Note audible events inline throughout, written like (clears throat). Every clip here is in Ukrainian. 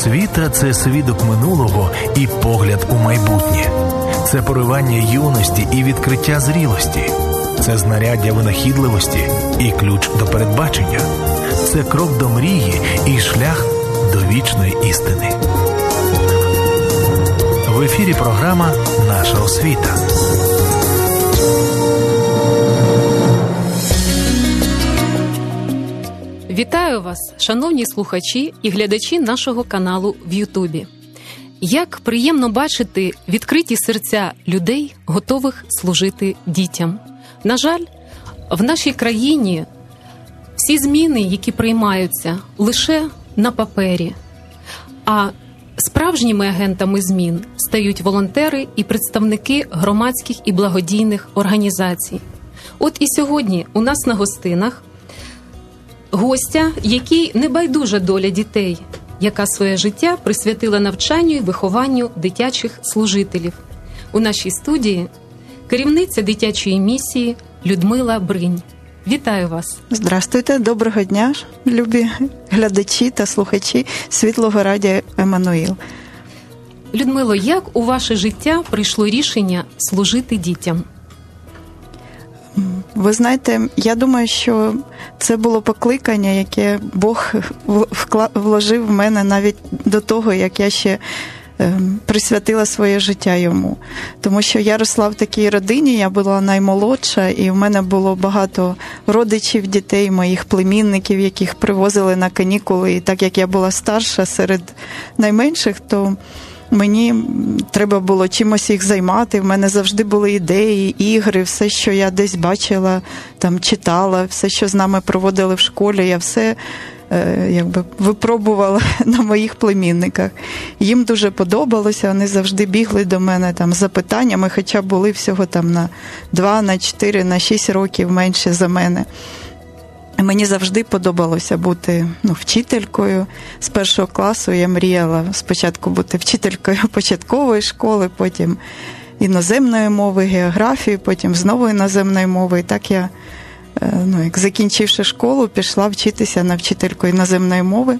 Освіта це свідок минулого і погляд у майбутнє, це поривання юності і відкриття зрілості, це знаряддя винахідливості і ключ до передбачення, це крок до мрії і шлях до вічної істини. В ефірі програма Наша освіта. Вітаю вас, шановні слухачі і глядачі нашого каналу в Ютубі. Як приємно бачити відкриті серця людей, готових служити дітям. На жаль, в нашій країні всі зміни, які приймаються лише на папері, а справжніми агентами змін стають волонтери і представники громадських і благодійних організацій. От і сьогодні у нас на гостинах гостя, який не байдужа доля дітей, яка своє життя присвятила навчанню і вихованню дитячих служителів. У нашій студії керівниця дитячої місії Людмила Бринь. Вітаю вас! Здрастуйте, доброго дня, любі глядачі та слухачі світлого радіо Еммануїл. Людмило, як у ваше життя прийшло рішення служити дітям? Ви знаєте, я думаю, що це було покликання, яке Бог вложив в мене навіть до того, як я ще ем, присвятила своє життя йому. Тому що я росла в такій родині, я була наймолодша, і в мене було багато родичів, дітей, моїх племінників, яких привозили на канікули. І так як я була старша серед найменших, то Мені треба було чимось їх займати. В мене завжди були ідеї, ігри, все, що я десь бачила, там читала, все, що з нами проводили в школі, я все е, якби випробувала (laughs) на моїх племінниках. Їм дуже подобалося. Вони завжди бігли до мене там з запитаннями, хоча були всього там на 2, на 4, на 6 років менше за мене. Мені завжди подобалося бути ну, вчителькою. З першого класу я мріяла спочатку бути вчителькою початкової школи, потім іноземної мови, географії, потім знову іноземної мови. І так я, е, ну, як закінчивши школу, пішла вчитися на вчительку іноземної мови.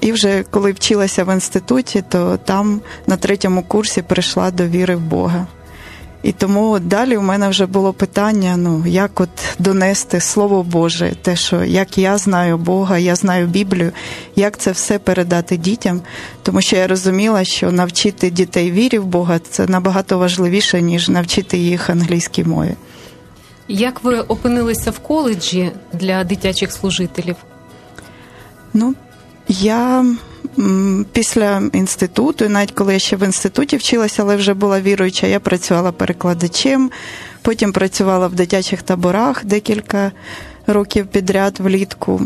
І вже коли вчилася в інституті, то там на третьому курсі прийшла до віри в Бога. І тому далі у мене вже було питання: ну як от донести Слово Боже, те, що як я знаю Бога, я знаю Біблію, як це все передати дітям, тому що я розуміла, що навчити дітей вірі в Бога це набагато важливіше, ніж навчити їх англійській мові. Як ви опинилися в коледжі для дитячих служителів? Ну, я після інституту, навіть коли я ще в інституті вчилася, але вже була віруюча, я працювала перекладачем, потім працювала в дитячих таборах декілька років підряд влітку.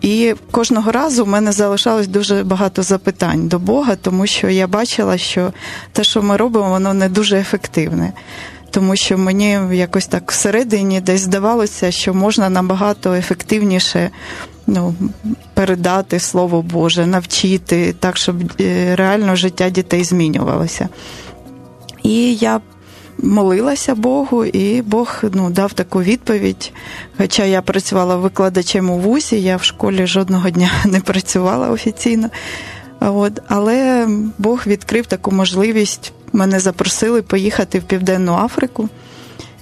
І кожного разу в мене залишалось дуже багато запитань до Бога, тому що я бачила, що те, що ми робимо, воно не дуже ефективне. Тому що мені якось так всередині десь здавалося, що можна набагато ефективніше ну, передати слово Боже, навчити так, щоб е, реально життя дітей змінювалося. І я молилася Богу, і Бог ну, дав таку відповідь. Хоча я працювала викладачем у вузі, я в школі жодного дня (laughs) не працювала офіційно. От, Але Бог відкрив таку можливість. Мене запросили поїхати в Південну Африку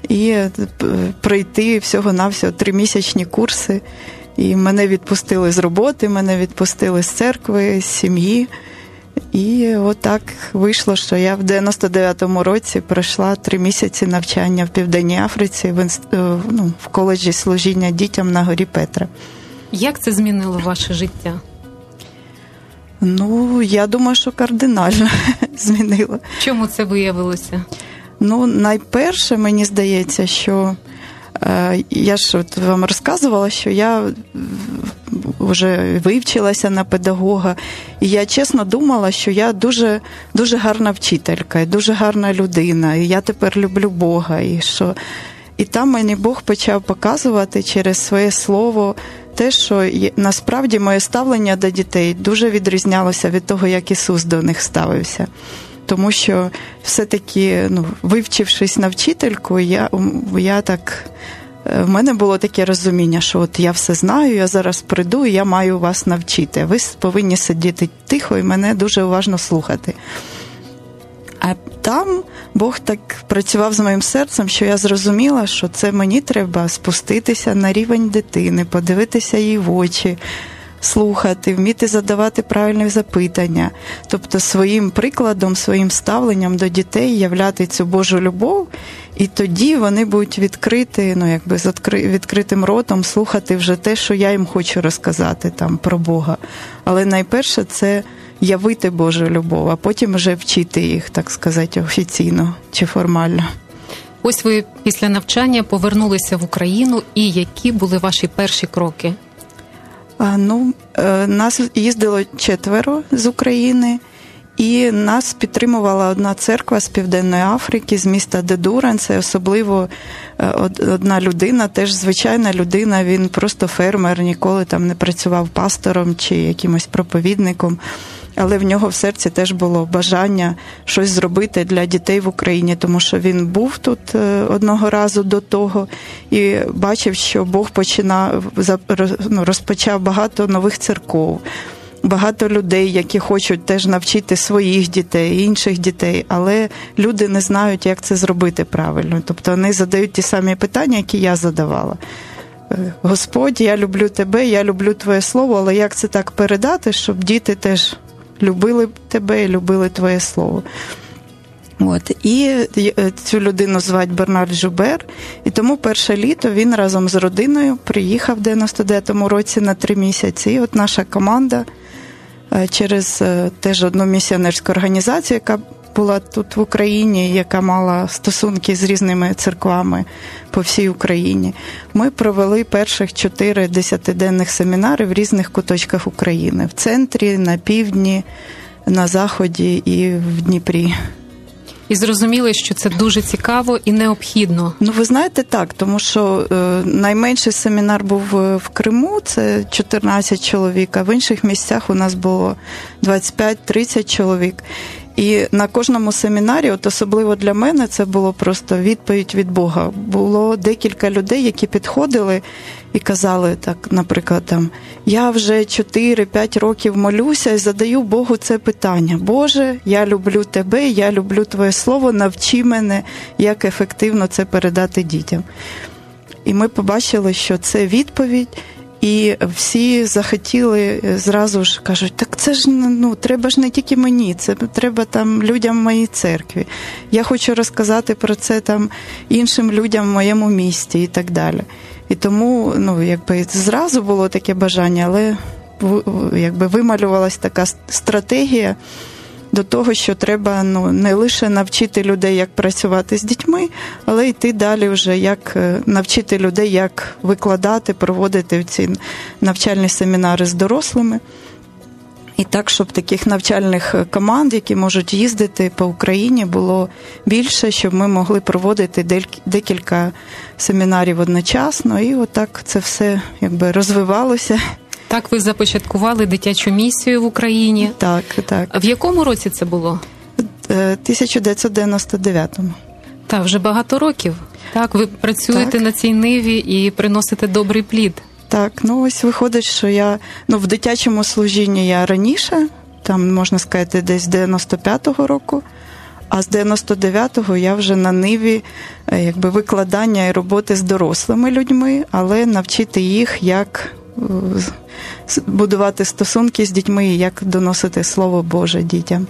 і е, пройти всього-навсього тримісячні курси. І мене відпустили з роботи, мене відпустили з церкви, з сім'ї. І отак вийшло, що я в 99-му році пройшла три місяці навчання в Південній Африці в інст... Е, ну, в коледжі служіння дітям на горі Петра. Як це змінило ваше життя? Ну, я думаю, що кардинально (laughs) змінило. Чому це виявилося? Ну, найперше, мені здається, що я ж от вам розказувала, що я вже вивчилася на педагога, і я чесно думала, що я дуже дуже гарна вчителька, і дуже гарна людина, і я тепер люблю Бога. І що і там мені Бог почав показувати через своє слово те, що насправді моє ставлення до дітей дуже відрізнялося від того, як Ісус до них ставився. Тому що все-таки, ну, вивчившись на вчительку, я я так е, в мене було таке розуміння, що от я все знаю, я зараз прийду і я маю вас навчити. Ви повинні сидіти тихо і мене дуже уважно слухати. А там Бог так працював з моїм серцем, що я зрозуміла, що це мені треба спуститися на рівень дитини, подивитися їй в очі, слухати, вміти задавати правильні запитання, тобто своїм прикладом, своїм ставленням до дітей являти цю Божу любов, і тоді вони будуть відкриті, ну якби з відкритим ротом слухати вже те, що я їм хочу розказати там про Бога. Але найперше це явити Божу любов, а потім вже вчити їх, так сказати, офіційно чи формально. Ось ви після навчання повернулися в Україну, і які були ваші перші кроки? Ну, е, нас їздило четверо з України, і нас підтримувала одна церква з Південної Африки, з міста Дедуран. Це особливо е, одна людина, теж звичайна людина. Він просто фермер, ніколи там не працював пастором чи якимось проповідником але в нього в серці теж було бажання щось зробити для дітей в Україні, тому що він був тут е, одного разу до того і бачив, що Бог починав ну, розпочав багато нових церков. Багато людей, які хочуть теж навчити своїх дітей, інших дітей, але люди не знають, як це зробити правильно. Тобто вони задають ті самі питання, які я задавала. Е, Господь, я люблю тебе, я люблю твоє слово, але як це так передати, щоб діти теж любили тебе і любили твоє слово. От і е, цю людину звати Бернард Жубер, і тому перше літо він разом з родиною приїхав в 99-му році на три місяці. І от наша команда е, через е, теж одну місіонерську організацію, яка була тут в Україні, яка мала стосунки з різними церквами по всій Україні. Ми провели перших чотири десятиденних семінари в різних куточках України в центрі, на півдні, на заході і в Дніпрі. І зрозуміли, що це дуже цікаво і необхідно. Ну, ви знаєте, так, тому що е, найменший семінар був е, в Криму, це 14 чоловік, а в інших місцях у нас було 25-30 чоловік. І на кожному семінарі, от особливо для мене, це було просто відповідь від Бога. Було декілька людей, які підходили і казали так, наприклад, там я вже 4-5 років молюся і задаю Богу це питання. Боже, я люблю тебе, я люблю Твоє Слово, навчи мене, як ефективно це передати дітям. І ми побачили, що це відповідь. І всі захотіли е, зразу ж кажуть, так це ж ну треба ж не тільки мені, це треба там людям моїй церкві. Я хочу розказати про це там іншим людям в моєму місті і так далі. І тому, ну якби зразу було таке бажання, але якби вималювалась така стратегія до того, що треба ну не лише навчити людей, як працювати з дітьми, але йти далі, вже як е, навчити людей, як викладати, проводити ці навчальні семінари з дорослими. І так, щоб таких навчальних команд, які можуть їздити по Україні, було більше, щоб ми могли проводити декілька семінарів одночасно, і отак це все якби розвивалося. Так, ви започаткували дитячу місію в Україні. Так, так. В якому році це було? 1999-му. Е, так, вже багато років. Так, ви працюєте так. на цій ниві і приносите добрий плід. Так, ну ось виходить, що я ну в дитячому служінні я раніше, там можна сказати, десь з 95-го року. А з 99-го я вже на ниві е, якби викладання і роботи з дорослими людьми, але навчити їх, як будувати стосунки з дітьми і як доносити слово Боже дітям.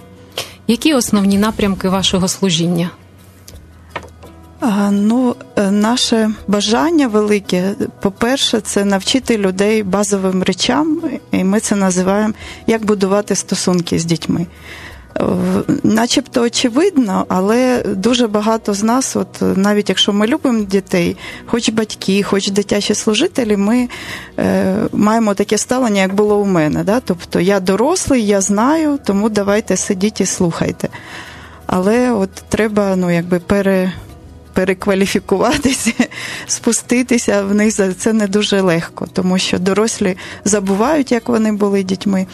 Які основні напрямки вашого служіння? Ну, е, наше бажання велике, по-перше, це навчити людей базовим речам, і ми це називаємо як будувати стосунки з дітьми начебто очевидно, але дуже багато з нас, от навіть якщо ми любимо дітей, хоч батьки, хоч дитячі служителі, ми е, маємо таке ставлення, як було у мене. Да? Тобто я дорослий, я знаю, тому давайте сидіть і слухайте. Але от треба ну, якби пере. Перекваліфікуватися, (laughs) спуститися вниз це не дуже легко, тому що дорослі забувають, як вони були дітьми.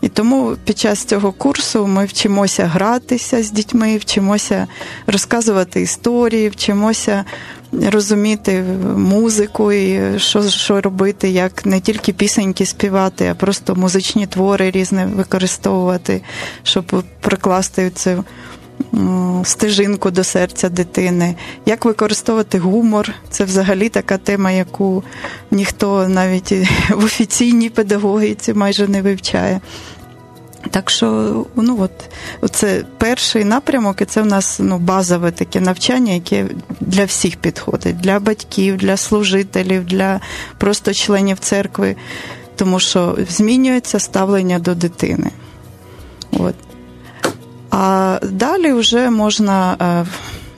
І тому під час цього курсу ми вчимося гратися з дітьми, вчимося розказувати історії, вчимося розуміти музику і що що робити, як не тільки пісеньки співати, а просто музичні твори різні використовувати, щоб прикласти цю стежинку до серця дитини. Як використовувати гумор? Це взагалі така тема, яку ніхто навіть в офіційній педагогіці майже не вивчає. Так що, ну от це перший напрямок, і це в нас ну, базове таке навчання, яке для всіх підходить, для батьків, для служителів, для просто членів церкви, тому що змінюється ставлення до дитини. От. А далі вже можна е,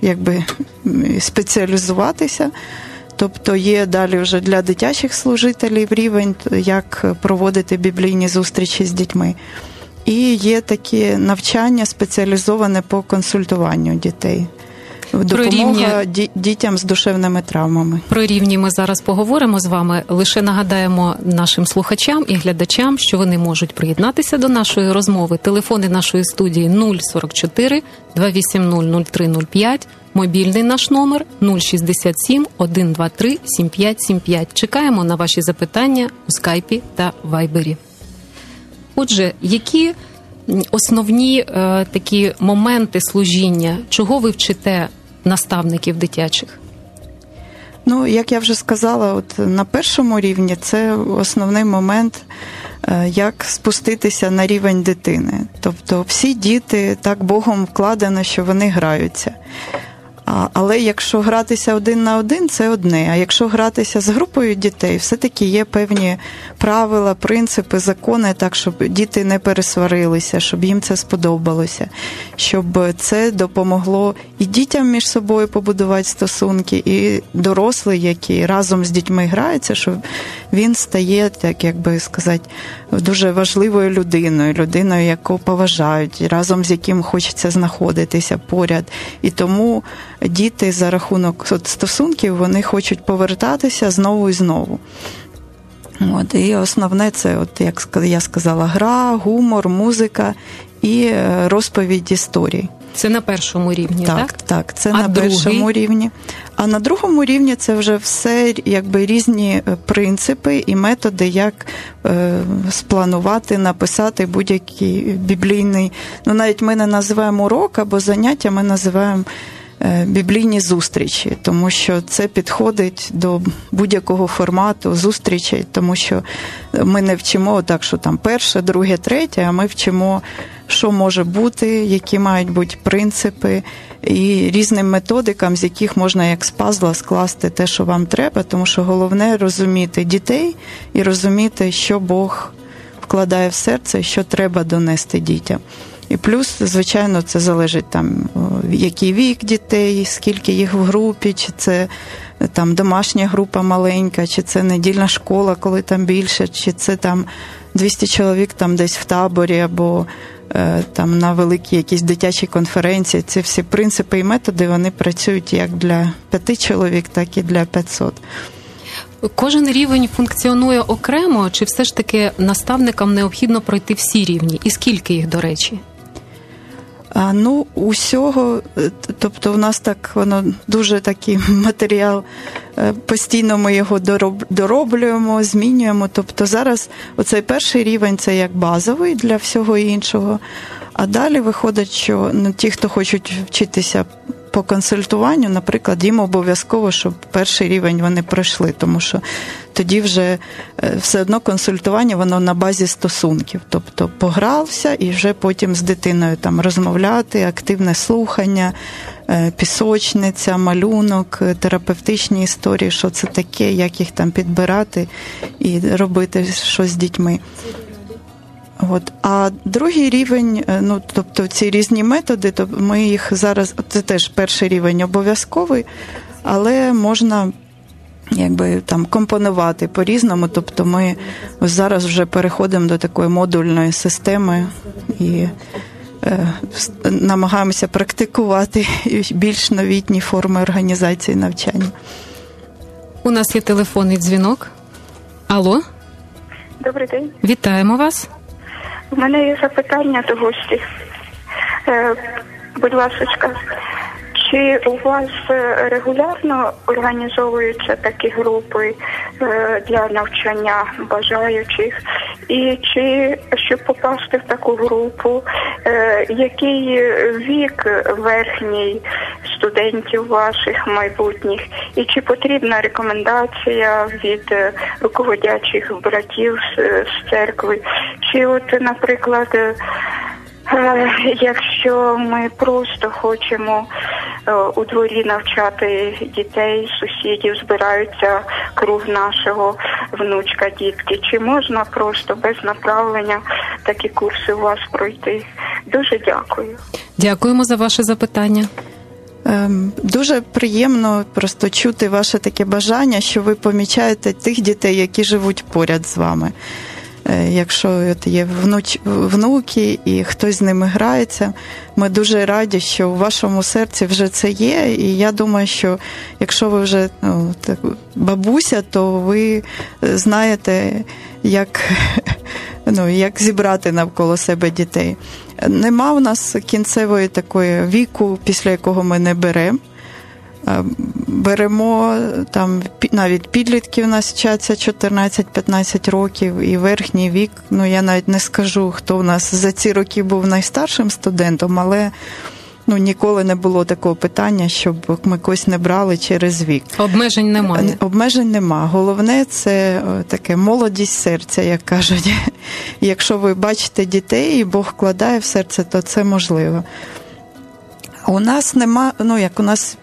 якби спеціалізуватися. Тобто є далі вже для дитячих служителів рівень, як проводити біблійні зустрічі з дітьми. І є такі навчання спеціалізоване по консультуванню дітей. Допомога рівні... дітям з душевними травмами. Про рівні ми зараз поговоримо з вами. Лише нагадаємо нашим слухачам і глядачам, що вони можуть приєднатися до нашої розмови. Телефони нашої студії 044 280 0305, мобільний наш номер 067 123 7575. Чекаємо на ваші запитання у скайпі та вайбері. Отже, які основні е, такі моменти служіння, чого ви вчите наставників дитячих? Ну, як я вже сказала, от на першому рівні це основний момент, е, як спуститися на рівень дитини. Тобто всі діти так Богом вкладено, що вони граються. Але якщо гратися один на один, це одне. А якщо гратися з групою дітей, все-таки є певні правила, принципи, закони, так щоб діти не пересварилися, щоб їм це сподобалося, щоб це допомогло і дітям між собою побудувати стосунки, і дорослий, які разом з дітьми граються, щоб він стає, так як би сказати, дуже важливою людиною, людиною, яку поважають, разом з яким хочеться знаходитися поряд. І тому діти за рахунок стосунків вони хочуть повертатися знову і знову. От, І основне це, от як я сказала, гра, гумор, музика і е, розповідь історій. Це на першому рівні, так? Так, так, це а на другий? першому рівні. А на другому рівні це вже все якби різні е, принципи і методи, як е, спланувати, написати будь-який біблійний. Ну, навіть ми не називаємо урок або заняття, ми називаємо. Е, біблійні зустрічі, тому що це підходить до будь-якого формату зустрічей, тому що ми не вчимо так, що там перше, друге, третє, а ми вчимо, що може бути, які мають бути принципи і різним методикам, з яких можна як з пазла скласти те, що вам треба, тому що головне розуміти дітей і розуміти, що Бог вкладає в серце, що треба донести дітям. І плюс, звичайно, це залежить там, який вік дітей, скільки їх в групі, чи це там домашня група маленька, чи це недільна школа, коли там більше, чи це там 200 чоловік там десь в таборі, або е, там на великій якійсь дитячій конференції. Ці всі принципи і методи вони працюють як для п'яти чоловік, так і для 500. Кожен рівень функціонує окремо, чи все ж таки наставникам необхідно пройти всі рівні? І скільки їх, до речі? А ну, усього, е, тобто, в нас так воно дуже такий (laughs) матеріал, е, постійно ми його дороблюємо, змінюємо. Тобто зараз оцей перший рівень це як базовий для всього іншого. А далі виходить, що ну, ті, хто хочуть вчитися по консультуванню, наприклад, їм обов'язково, щоб перший рівень вони пройшли, тому що тоді вже е, все одно консультування воно на базі стосунків. Тобто погрався і вже потім з дитиною там розмовляти, активне слухання, е, пісочниця, малюнок, е, терапевтичні історії, що це таке, як їх там підбирати і робити щось з дітьми. От. А другий рівень, е, ну тобто ці різні методи, то ми їх зараз, це теж перший рівень обов'язковий, але можна якби там компонувати по-різному. Тобто ми зараз вже переходимо до такої модульної системи і е, намагаємося практикувати (laughs) більш новітні форми організації навчання. У нас є телефонний дзвінок. Алло? Добрий день. Вітаємо вас. У мене є запитання до гості. Е, Будь ласка, Чи у вас е, регулярно організовуються такі групи е, для навчання бажаючих? І чи щоб попасти в таку групу, е, який вік верхній студентів ваших майбутніх, і чи потрібна рекомендація від руководячих братів з церкви? Чи от, наприклад, якщо ми просто хочемо Е, у дворі навчати дітей, сусідів, збираються круг нашого внучка, дітки. Чи можна просто без направлення такі курси у вас пройти? Дуже дякую. Дякуємо за ваше запитання. Ем, дуже приємно просто чути ваше таке бажання, що ви помічаєте тих дітей, які живуть поряд з вами. Е, якщо от є внуч, внуки і хтось з ними грається, ми дуже раді, що у вашому серці вже це є. І я думаю, що якщо ви вже ну, так, бабуся, то ви знаєте, як (laughs) ну, як зібрати навколо себе дітей. Нема в нас кінцевої такої віку, після якого ми не беремо. Е, беремо там навіть підлітки у нас вчаться 14-15 років, і верхній вік. Ну я навіть не скажу, хто в нас за ці роки був найстаршим студентом, але ну ніколи не було такого питання, щоб ми когось не брали через вік. Обмежень немає. Обмежень нема. Головне це таке молодість серця, як кажуть. (laughs) Якщо ви бачите дітей, і Бог вкладає в серце, то це можливо. У нас нема, ну як у нас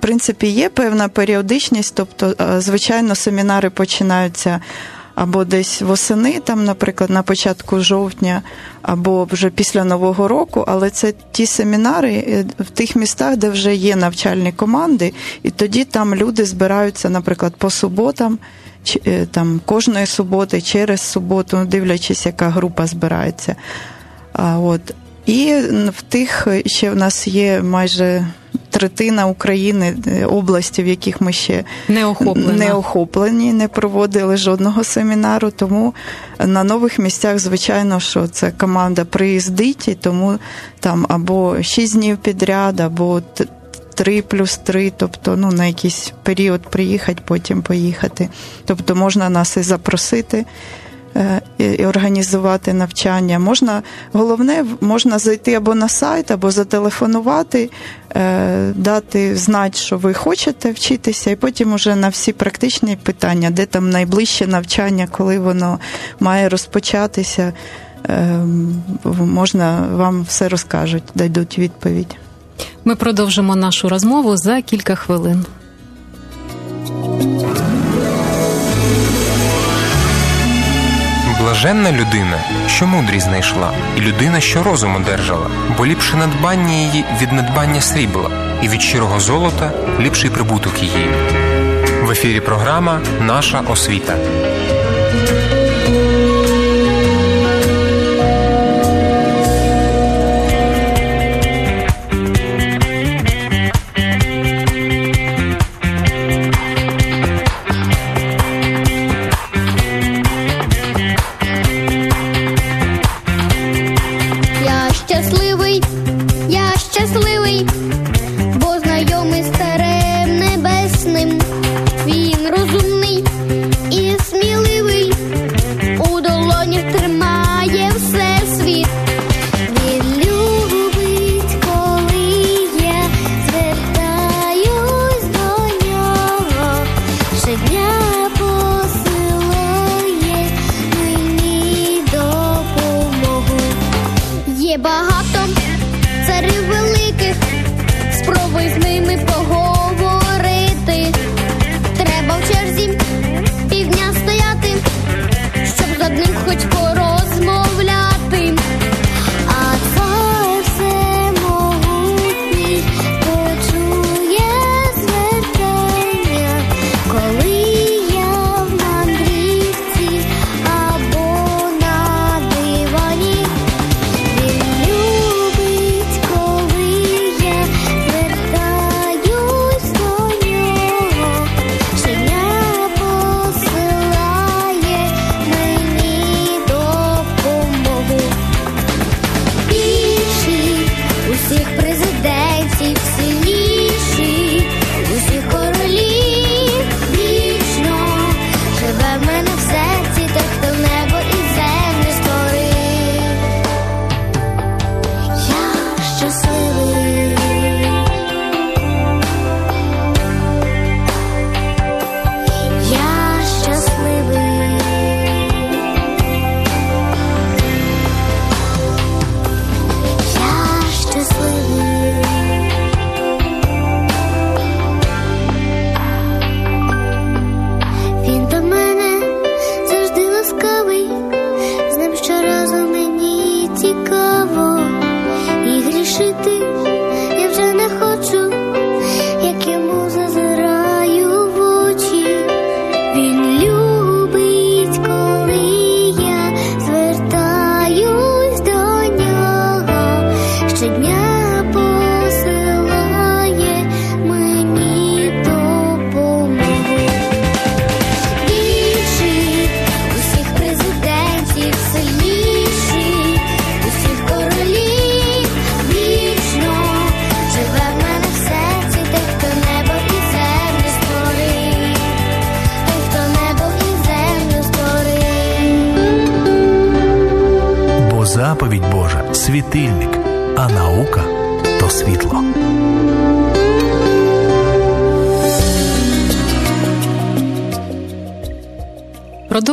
в принципі, є певна періодичність, тобто, е, звичайно, семінари починаються. Або десь восени, там, наприклад, на початку жовтня, або вже після Нового року, але це ті семінари е, в тих містах, де вже є навчальні команди, і тоді там люди збираються, наприклад, по суботам, е, там кожної суботи, через суботу, ну, дивлячись, яка група збирається. А, от. І в тих ще в нас є майже третина України е, області, в яких ми ще не охоплені, не охоплені, не проводили жодного семінару. Тому на нових місцях, звичайно, що це команда приїздить, і тому там або 6 днів підряд, або 3 плюс 3, тобто ну, на якийсь період приїхати, потім поїхати. Тобто можна нас і запросити. Е, і організувати навчання. Можна, Головне, можна зайти або на сайт, або зателефонувати, е, дати знати, що ви хочете вчитися, і потім уже на всі практичні питання, де там найближче навчання, коли воно має розпочатися, е, можна вам все розкажуть, дадуть відповідь. Ми продовжимо нашу розмову за кілька хвилин. Блаженна людина, що мудрість знайшла, і людина, що розум одержала, бо ліпше надбання її від надбання срібла, і від щирого золота ліпший прибуток її. В ефірі програма Наша освіта.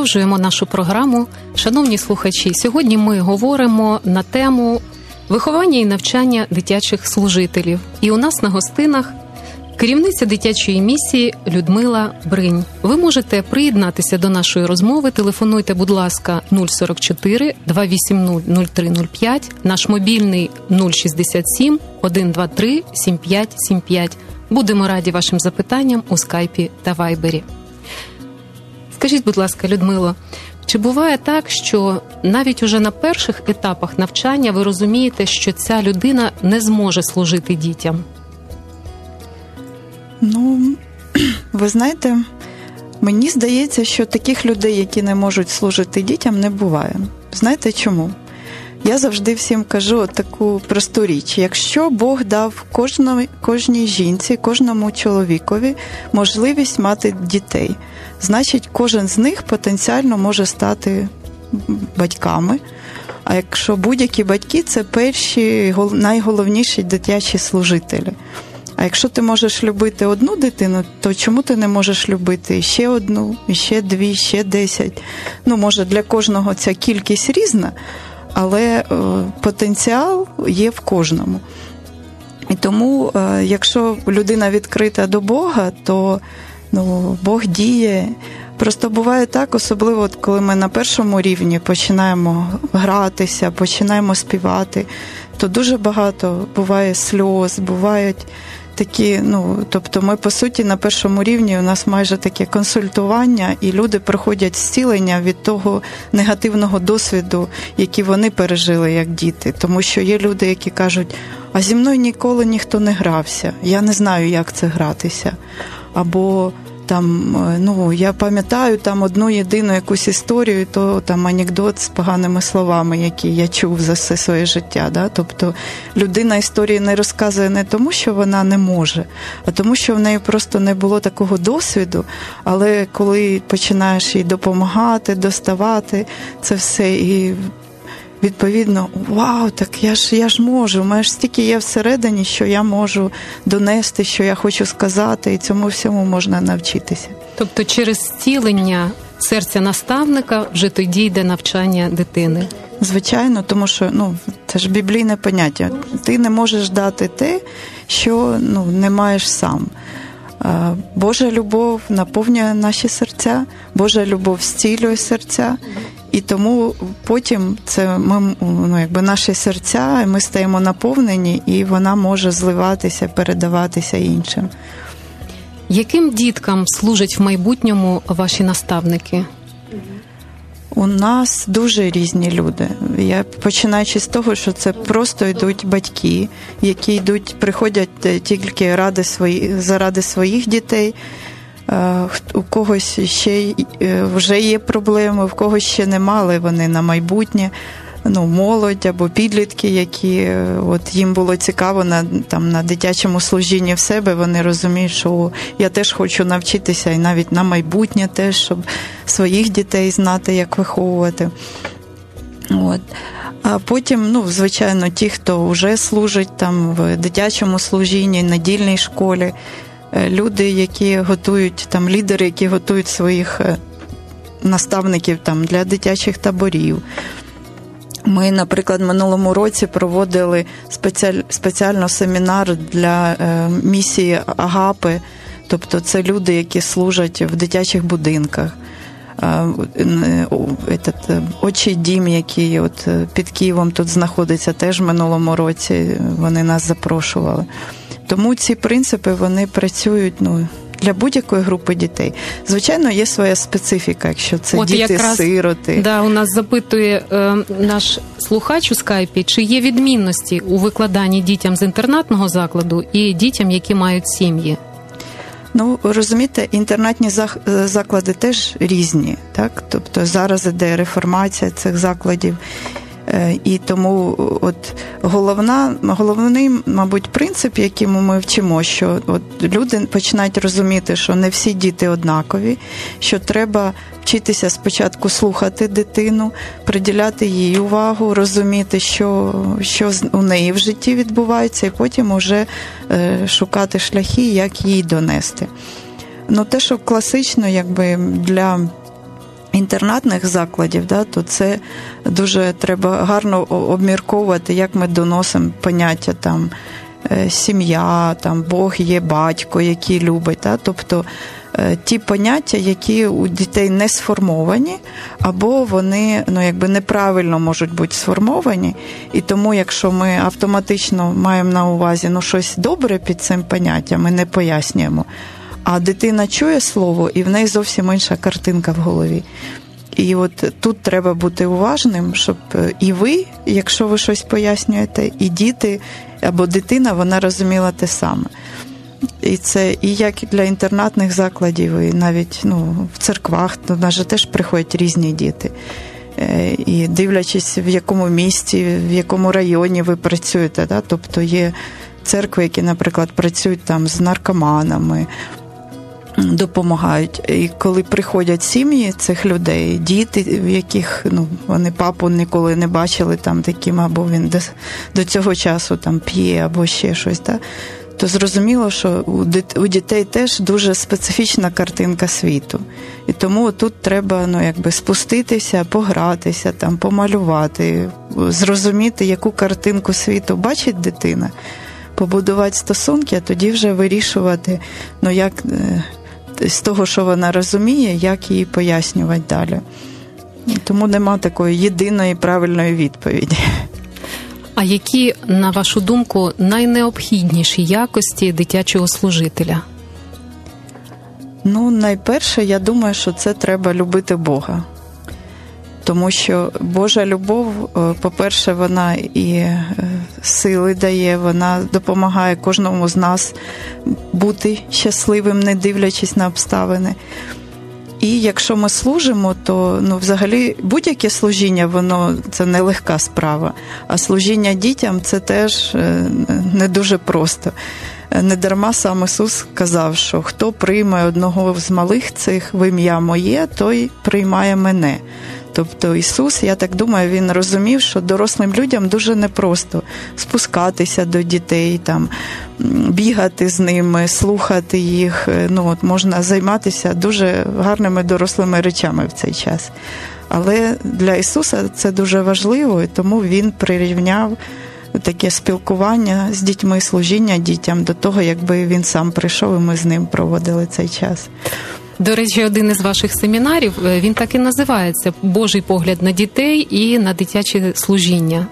Продовжуємо нашу програму. Шановні слухачі, сьогодні ми говоримо на тему виховання і навчання дитячих служителів. І у нас на гостинах керівниця дитячої місії Людмила Бринь. Ви можете приєднатися до нашої розмови. Телефонуйте, будь ласка, 044 280 0305, наш мобільний 067 123 7575. Будемо раді вашим запитанням у скайпі та вайбері. Скажіть, будь ласка, Людмило, чи буває так, що навіть уже на перших етапах навчання ви розумієте, що ця людина не зможе служити дітям? Ну, (clears throat) ви знаєте, мені здається, що таких людей, які не можуть служити дітям, не буває. Знаєте чому? Я завжди всім кажу таку просту річ: якщо Бог дав кожній, кожній жінці, кожному чоловікові можливість мати дітей, значить, кожен з них потенціально може стати батьками. А якщо будь-які батьки, це перші найголовніші дитячі служителі. А якщо ти можеш любити одну дитину, то чому ти не можеш любити ще одну, ще дві, ще десять? Ну, може, для кожного ця кількість різна, але е, потенціал є в кожному. І тому, е, якщо людина відкрита до Бога, то ну, Бог діє. Просто буває так, особливо коли ми на першому рівні починаємо гратися, починаємо співати, то дуже багато буває сльоз, бувають такі, ну тобто, ми по суті на першому рівні у нас майже таке консультування, і люди проходять зцілення від того негативного досвіду, який вони пережили як діти. Тому що є люди, які кажуть, а зі мною ніколи ніхто не грався, я не знаю, як це гратися. Або там, е, ну я пам'ятаю там одну єдину якусь історію, то там анекдот з поганими словами, які я чув за все своє життя. Да? Тобто людина історії не розказує не тому, що вона не може, а тому, що в неї просто не було такого досвіду. Але коли починаєш їй допомагати, доставати це все і відповідно, вау, так я ж я ж можу. У мене ж стільки є всередині, що я можу донести, що я хочу сказати, і цьому всьому можна навчитися. Тобто, через зцілення серця наставника вже тоді йде навчання дитини. Звичайно, тому що ну це ж біблійне поняття. Ти не можеш дати те, що ну не маєш сам. Божа любов наповнює наші серця, Божа любов зцілює серця, і тому потім це ми ну, якби наші серця, ми стаємо наповнені, і вона може зливатися, передаватися іншим. Яким діткам служать в майбутньому ваші наставники? У нас дуже різні люди. Я починаючи з того, що це просто йдуть батьки, які йдуть, приходять тільки ради свої заради своїх дітей. Е, у когось ще е, вже є проблеми, в когось ще не мали вони на майбутнє. Ну, молодь або підлітки, які е, от їм було цікаво на там на дитячому служінні в себе. Вони розуміють, що я теж хочу навчитися, і навіть на майбутнє теж, щоб своїх дітей знати, як виховувати. От. А потім, ну, звичайно, ті, хто вже служить там в дитячому служінні, надільній школі, Е, люди, які готують там лідери, які готують своїх е, наставників там для дитячих таборів. Ми, наприклад, минулому році проводили спеціаль, спеціально семінар для е, місії Агапи, тобто це люди, які служать в дитячих будинках. Этот, Очий дім, який от під Києвом тут знаходиться, теж минулому році вони нас запрошували. Тому ці принципи вони працюють ну. Для будь-якої групи дітей, звичайно, є своя специфіка, якщо це От діти якраз, сироти. Да, у нас запитує е, наш слухач у скайпі, чи є відмінності у викладанні дітям з інтернатного закладу і дітям, які мають сім'ї. Ну розумієте, інтернатні заклади теж різні, так тобто зараз іде реформація цих закладів. Е, і тому от головна, головний, мабуть, принцип, яким ми вчимо, що от люди починають розуміти, що не всі діти однакові, що треба вчитися спочатку слухати дитину, приділяти їй увагу, розуміти, що що у неї в житті відбувається, і потім уже е, шукати шляхи, як їй донести. Ну, те, що класично, якби для інтернатних закладів, да, то це дуже треба гарно обмірковувати, як ми доносимо поняття там е, сім'я, там Бог є батько, який любить. Да, тобто е, ті поняття, які у дітей не сформовані, або вони ну, якби неправильно можуть бути сформовані. І тому, якщо ми автоматично маємо на увазі ну, щось добре під цим поняттям, ми не пояснюємо. А дитина чує слово, і в неї зовсім інша картинка в голові. І от тут треба бути уважним, щоб е, і ви, якщо ви щось пояснюєте, і діти або дитина вона розуміла те саме. І це і як для інтернатних закладів, і навіть ну, в церквах до нас теж приходять різні діти. Е, і дивлячись, в якому місті, в якому районі ви працюєте. Да? Тобто є церкви, які, наприклад, працюють там з наркоманами, допомагають. І коли приходять сім'ї цих людей, діти, в яких ну, вони папу ніколи не бачили там таким, або він до, до цього часу там п'є, або ще щось. Да? То зрозуміло, що у дітей теж дуже специфічна картинка світу. І тому тут треба ну, якби спуститися, погратися, там, помалювати, зрозуміти, яку картинку світу бачить дитина, побудувати стосунки, а тоді вже вирішувати, ну як е, з того, що вона розуміє, як їй пояснювати далі. Тому нема такої єдиної правильної відповіді. А які, на вашу думку, найнеобхідніші якості дитячого служителя? Ну, найперше, я думаю, що це треба любити Бога тому що Божа любов, е, по-перше, вона і е, сили дає, вона допомагає кожному з нас бути щасливим, не дивлячись на обставини. І якщо ми служимо, то ну, взагалі будь-яке служіння, воно це не легка справа. А служіння дітям це теж е, не дуже просто. Недарма сам Ісус казав, що хто прийме одного з малих цих в ім'я моє, той приймає мене. Тобто Ісус, я так думаю, він розумів, що дорослим людям дуже непросто спускатися до дітей, там бігати з ними, слухати їх. Ну от можна займатися дуже гарними дорослими речами в цей час. Але для Ісуса це дуже важливо, і тому Він прирівняв. Таке спілкування з дітьми, служіння дітям до того, якби він сам прийшов, і ми з ним проводили цей час. До речі, один із ваших семінарів е, він так і називається Божий погляд на дітей і на дитяче служіння.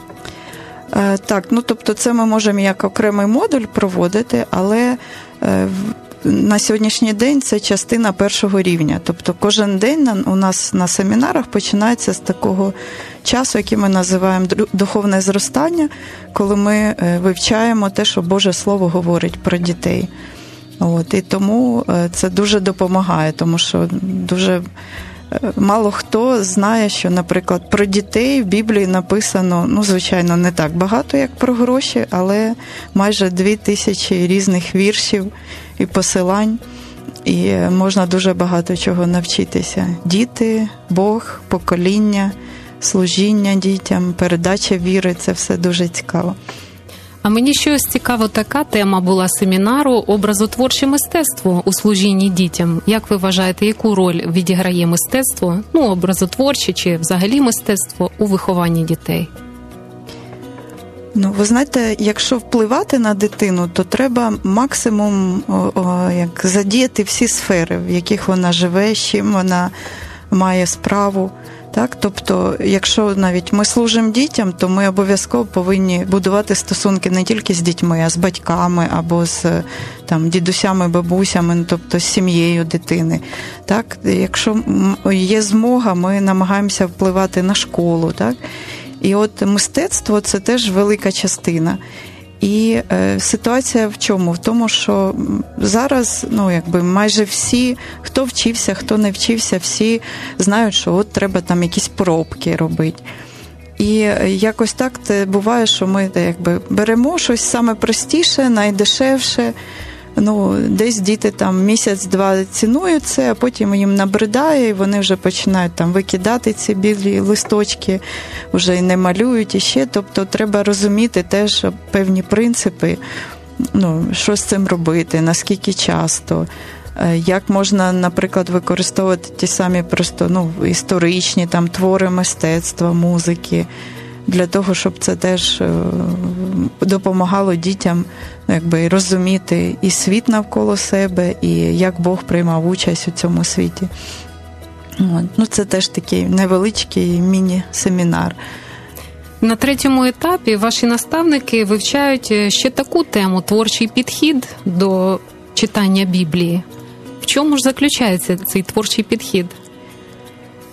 Е, так, ну тобто, це ми можемо як окремий модуль проводити, але е, на сьогоднішній день це частина першого рівня. Тобто, кожен день у нас на семінарах починається з такого часу, який ми називаємо духовне зростання, коли ми вивчаємо те, що Боже Слово говорить про дітей. От, І тому е, це дуже допомагає, тому що дуже е, мало хто знає, що, наприклад, про дітей в Біблії написано, ну, звичайно, не так багато, як про гроші, але майже дві тисячі різних віршів і посилань. І можна дуже багато чого навчитися. Діти, Бог, покоління, служіння дітям, передача віри це все дуже цікаво. А мені щось цікаво, така тема була семінару образотворче мистецтво у служінні дітям. Як ви вважаєте, яку роль відіграє мистецтво, ну образотворче чи взагалі мистецтво у вихованні дітей? Ну, ви знаєте, якщо впливати на дитину, то треба максимум о, о, як задіяти всі сфери, в яких вона живе, з чим вона має справу. Так, тобто, якщо навіть ми служимо дітям, то ми обов'язково повинні будувати стосунки не тільки з дітьми, а з батьками або з там дідусями, бабусями, ну, тобто з сім'єю дитини. Так, якщо є змога, ми намагаємося впливати на школу. Так, і от мистецтво це теж велика частина. І е, ситуація в чому? В тому, що зараз ну, якби майже всі, хто вчився, хто не вчився, всі знають, що от треба там якісь пробки робити. І якось так буває, що ми якби беремо щось саме простіше, найдешевше. Ну, Десь діти там місяць-два цінують це, а потім їм набридає, і вони вже починають там викидати ці білі листочки, вже й не малюють іще. Тобто треба розуміти теж певні принципи, ну, що з цим робити, наскільки часто. Е, як можна, наприклад, використовувати ті самі просто ну, історичні там твори мистецтва, музики, для того, щоб це теж е, допомагало дітям ну, якби, розуміти і світ навколо себе, і як Бог приймав участь у цьому світі. Ну, Це теж такий невеличкий міні-семінар. На третьому етапі ваші наставники вивчають е, ще таку тему творчий підхід до читання Біблії. В чому ж заключається цей творчий підхід?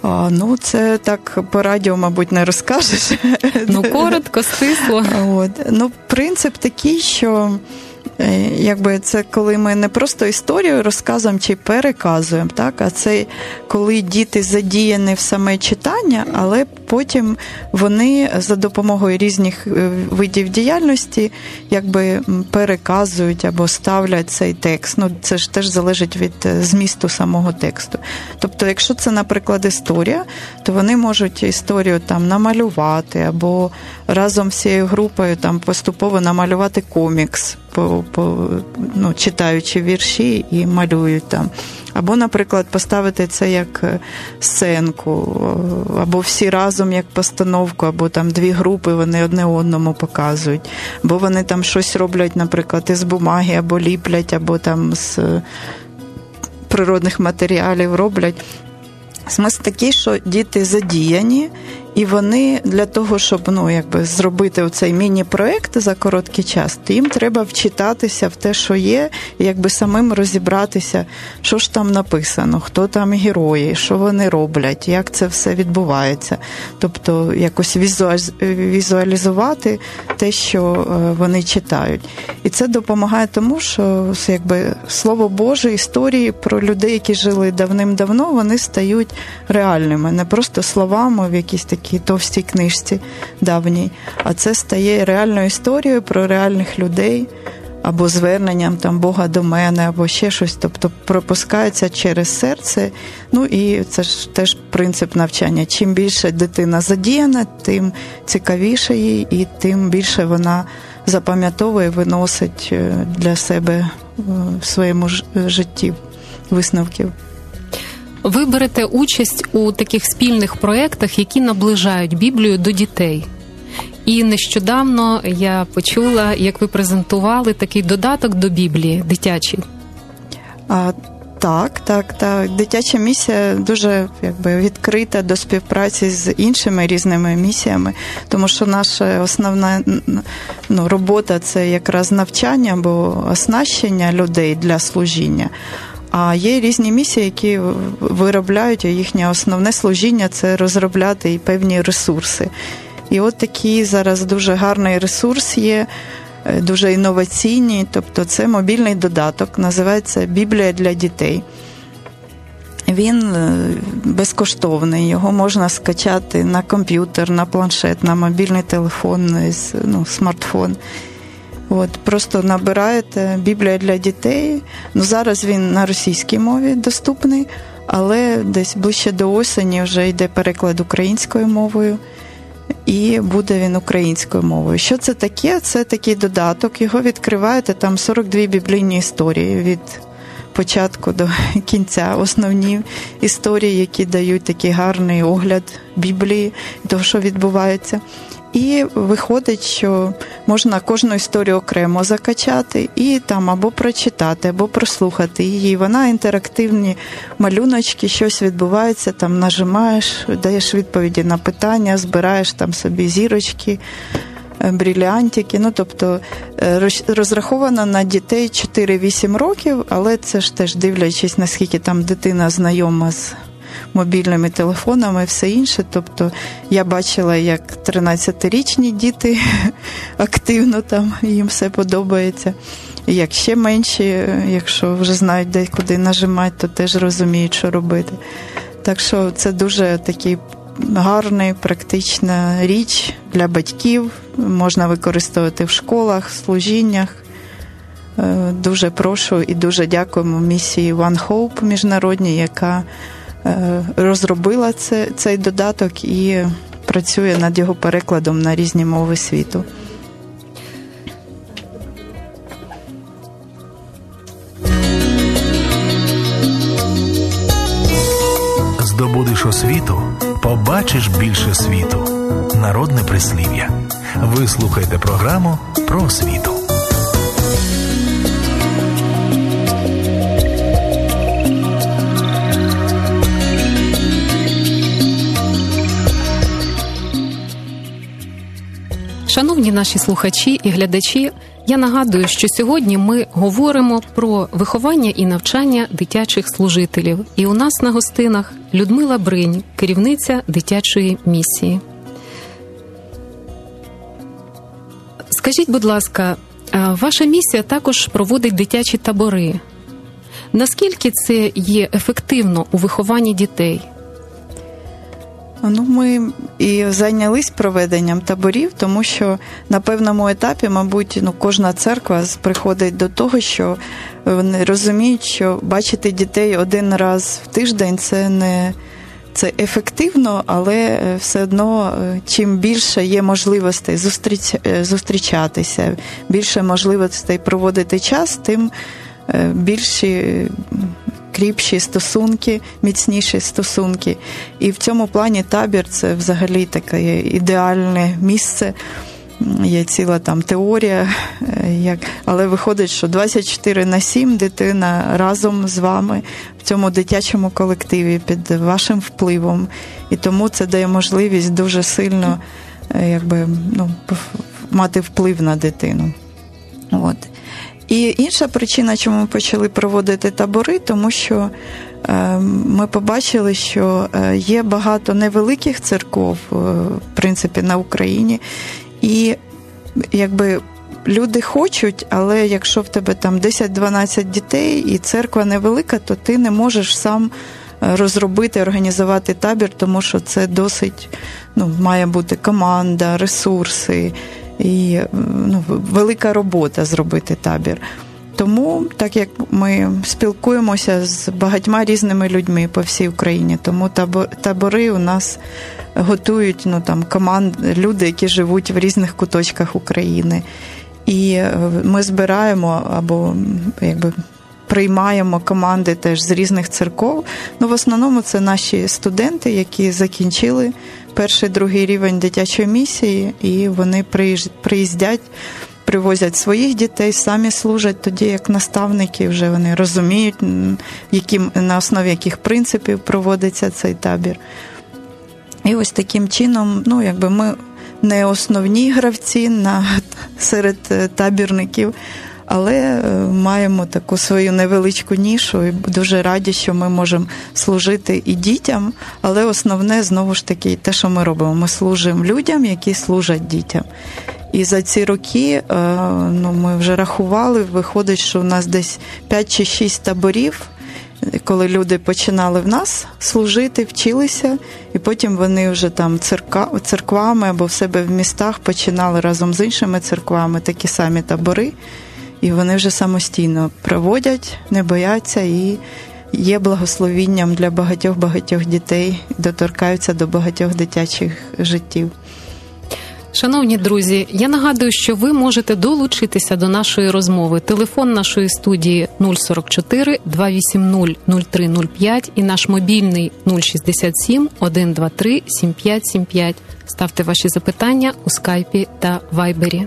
А, Ну, це так по радіо, мабуть, не розкажеш. Ну, коротко, стисло. От. Ну, принцип такий, що якби це коли ми не просто історію розказуємо чи переказуємо, так, а це коли діти задіяні в саме читання, але потім вони за допомогою різних е, видів діяльності якби переказують або ставлять цей текст. Ну, Це ж теж залежить від е, змісту самого тексту. Тобто, якщо це, наприклад, історія, то вони можуть історію там намалювати або разом всією групою там поступово намалювати комікс по, ну, читаючи вірші і малюють там. Або, наприклад, поставити це як е, сценку, або всі разом як постановку, або там дві групи вони одне одному показують, або вони там щось роблять, наприклад, із бумаги, або ліплять, або там з е, природних матеріалів роблять. Смисл такий, що діти задіяні, і вони для того, щоб ну, якби зробити цей міні-проект за короткий час, то їм треба вчитатися в те, що є, і якби самим розібратися, що ж там написано, хто там герої, що вони роблять, як це все відбувається. Тобто якось візуалізувати те, що е, вони читають. І це допомагає тому, що якби слово Боже, історії про людей, які жили давним-давно, вони стають реальними, не просто словами в якісь такі такій товстій книжці давній, а це стає реальною історією про реальних людей. Або зверненням там Бога до мене, або ще щось, тобто пропускається через серце. Ну і це ж теж принцип навчання. Чим більше дитина задіяна, тим цікавіше їй, і тим більше вона запам'ятовує, виносить е, для себе е, в своєму житті висновків. Ви берете участь у таких спільних проєктах, які наближають Біблію до дітей. І нещодавно я почула, як ви презентували такий додаток до Біблії дитячий. А, Так, так, так. Дитяча місія дуже якби відкрита до співпраці з іншими різними місіями, тому що наша основна ну, робота це якраз навчання або оснащення людей для служіння. А є різні місії, які виробляють, їхнє основне служіння це розробляти і певні ресурси. І от такий зараз дуже гарний ресурс є, е, дуже інноваційний, тобто це мобільний додаток, називається Біблія для дітей. Він е, безкоштовний, його можна скачати на комп'ютер, на планшет, на мобільний телефон, ну, смартфон. От, Просто набираєте Біблія для дітей. Ну, Зараз він на російській мові доступний, але десь ближче до осені вже йде переклад українською мовою. І буде він українською мовою. Що це таке? Це такий додаток. Його відкриваєте там 42 біблійні історії від початку до (laughs) кінця. Основні історії, які дають такий гарний огляд Біблії, того, що відбувається. І виходить, що можна кожну історію окремо закачати і там або прочитати, або прослухати її. Вона інтерактивні малюночки, щось відбувається, там нажимаєш, даєш відповіді на питання, збираєш там собі зірочки, е, бріліантики. Ну, тобто е, розрахована на дітей 4-8 років, але це ж теж дивлячись, наскільки там дитина знайома з мобільними телефонами, все інше. Тобто я бачила, як 13-річні діти (laughs) активно там їм все подобається. Як ще менші, якщо вже знають, де куди нажимати, то теж розуміють, що робити. Так що це дуже такий гарна, практична річ для батьків, можна використовувати в школах, служіннях. Е, дуже прошу і дуже дякуємо місії One Hope міжнародній, яка розробила це, цей додаток і працює над його перекладом на різні мови світу. Здобудеш освіту, побачиш більше світу. Народне прислів'я. Ви слухаєте програму про освіту. Шановні наші слухачі і глядачі, я нагадую, що сьогодні ми говоримо про виховання і навчання дитячих служителів. І у нас на гостинах Людмила Бринь, керівниця дитячої місії. Скажіть, будь ласка, ваша місія також проводить дитячі табори. Наскільки це є ефективно у вихованні дітей? Ну, ми і зайнялись проведенням таборів, тому що на певному етапі, мабуть, ну кожна церква приходить до того, що вони розуміють, що бачити дітей один раз в тиждень це не це ефективно, але е, все одно е, чим більше є можливостей зустріч, е, зустрічатися, більше можливостей проводити час, тим більші кріпші стосунки, міцніші стосунки. І в цьому плані табір це взагалі таке ідеальне місце. Є ціла там теорія, е, як... але виходить, що 24 на 7 дитина разом з вами в цьому дитячому колективі під вашим впливом. І тому це дає можливість дуже сильно е, якби, ну, мати вплив на дитину. От. І інша причина, чому ми почали проводити табори, тому що е, ми побачили, що е, є багато невеликих церков, е, в принципі, на Україні, і якби. Люди хочуть, але якщо в тебе там 10-12 дітей і церква невелика, то ти не можеш сам розробити, організувати табір, тому що це досить ну, має бути команда, ресурси і ну, велика робота зробити табір. Тому, так як ми спілкуємося з багатьма різними людьми по всій Україні, тому табори у нас готують ну, там, команд, люди, які живуть в різних куточках України. І е, ми збираємо або якби приймаємо команди теж з різних церков. Ну, в основному це наші студенти, які закінчили перший другий рівень дитячої місії, і вони приїздять. Привозять своїх дітей, самі служать тоді, як наставники вже вони розуміють, яким, на основі яких принципів проводиться цей табір. І ось таким чином, ну, якби ми не основні гравці на, (laughs) серед е, табірників, але е, маємо таку свою невеличку нішу і дуже раді, що ми можемо служити і дітям. Але основне знову ж таки те, що ми робимо. Ми служимо людям, які служать дітям. І за ці роки е, ну, ми вже рахували, виходить, що у нас десь 5 чи 6 таборів. Коли люди починали в нас служити, вчилися, і потім вони вже там церква, церквами або в себе в містах починали разом з іншими церквами такі самі табори і вони вже самостійно проводять, не бояться і є благословінням для багатьох багатьох дітей, доторкаються до багатьох дитячих життів. Шановні друзі, я нагадую, що ви можете долучитися до нашої розмови. Телефон нашої студії 044 280 0305 і наш мобільний 067 123 7575. Ставте ваші запитання у скайпі та вайбері.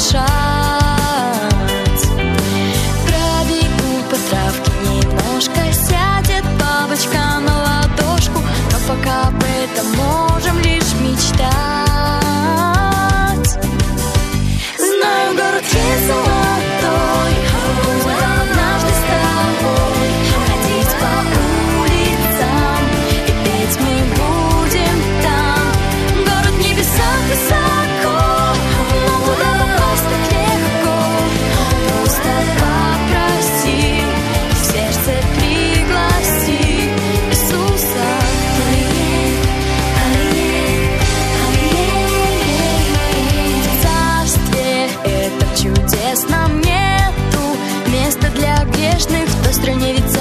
шанс Травику по травке немножко сядет бабочка на ладошку Но пока об этом можно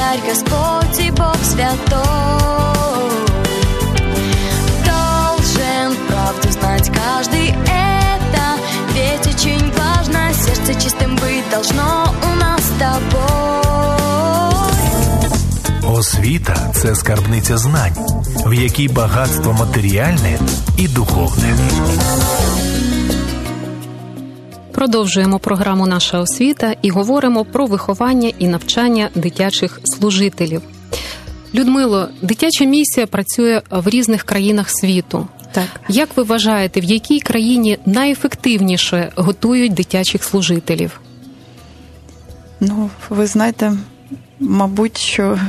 Царь Господь и Бог святой. Должен правду знать каждый это, ведь очень важно сердце чистым быть должно у нас с тобой. Освіта це скарбниця знань, в якій багатство матеріальне і духовне. Продовжуємо програму Наша освіта і говоримо про виховання і навчання дитячих служителів. Людмило, дитяча місія працює в різних країнах світу. Так. Як ви вважаєте, в якій країні найефективніше готують дитячих служителів? Ну, ви знаєте, мабуть, що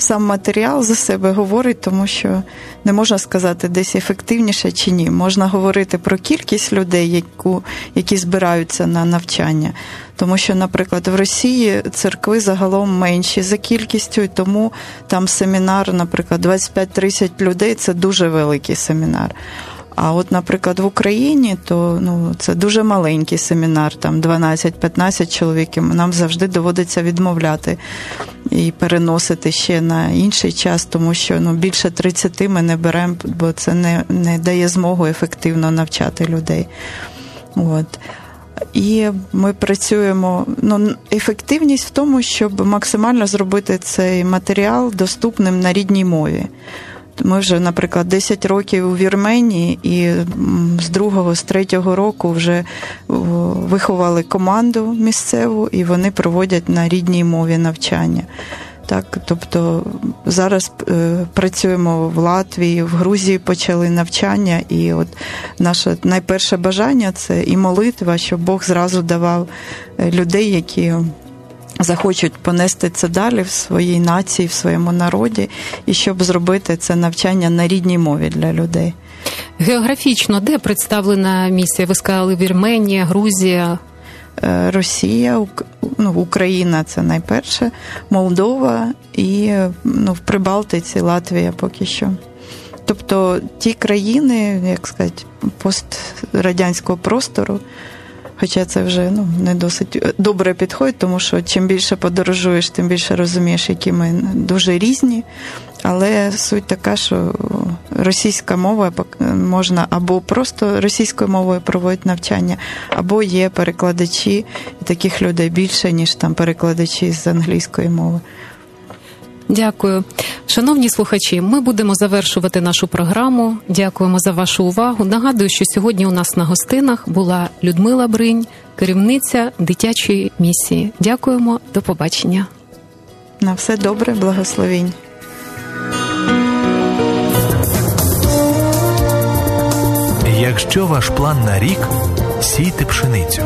сам матеріал за себе говорить, тому що не можна сказати десь ефективніше чи ні. Можна говорити про кількість людей, яку, які збираються на навчання. Тому що, наприклад, в Росії церкви загалом менші за кількістю, і тому там семінар, наприклад, 25-30 людей це дуже великий семінар. А от, наприклад, в Україні то ну це дуже маленький семінар, там 12-15 чоловік. Нам завжди доводиться відмовляти і переносити ще на інший час, тому що ну більше 30 ми не беремо, бо це не, не дає змогу ефективно навчати людей. От. І ми працюємо. Ну, ефективність в тому, щоб максимально зробити цей матеріал доступним на рідній мові. Ми вже, наприклад, 10 років у Вірменії, і з другого, з третього року вже виховали команду місцеву, і вони проводять на рідній мові навчання. Так, тобто зараз е, працюємо в Латвії, в Грузії почали навчання, і от наше найперше бажання це і молитва, щоб Бог зразу давав е, людей, які захочуть понести це далі в своїй нації, в своєму народі, і щоб зробити це навчання на рідній мові для людей. Географічно, де представлена місія? Ви сказали Вірменія, Грузія. Е, Росія, ну, Україна це найперше, Молдова і ну, в Прибалтиці, Латвія поки що. Тобто ті країни, як сказати, пострадянського простору, Хоча це вже ну, не досить е, добре підходить, тому що чим більше подорожуєш, тим більше розумієш, які ми дуже різні. Але суть така, що російська мова можна або просто російською мовою проводити навчання, або є перекладачі, і таких людей більше, ніж там перекладачі з англійської мови. Дякую, шановні слухачі. Ми будемо завершувати нашу програму. Дякуємо за вашу увагу. Нагадую, що сьогодні у нас на гостинах була Людмила Бринь, керівниця дитячої місії. Дякуємо, до побачення. На все добре, благословінь. Якщо ваш план на рік сійте пшеницю.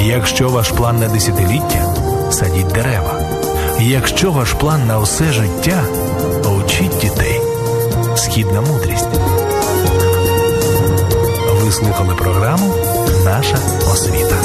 Якщо ваш план на десятиліття садіть дерева. Якщо ваш план на усе життя, учіть дітей. Східна мудрість. Ви слухали програму Наша освіта.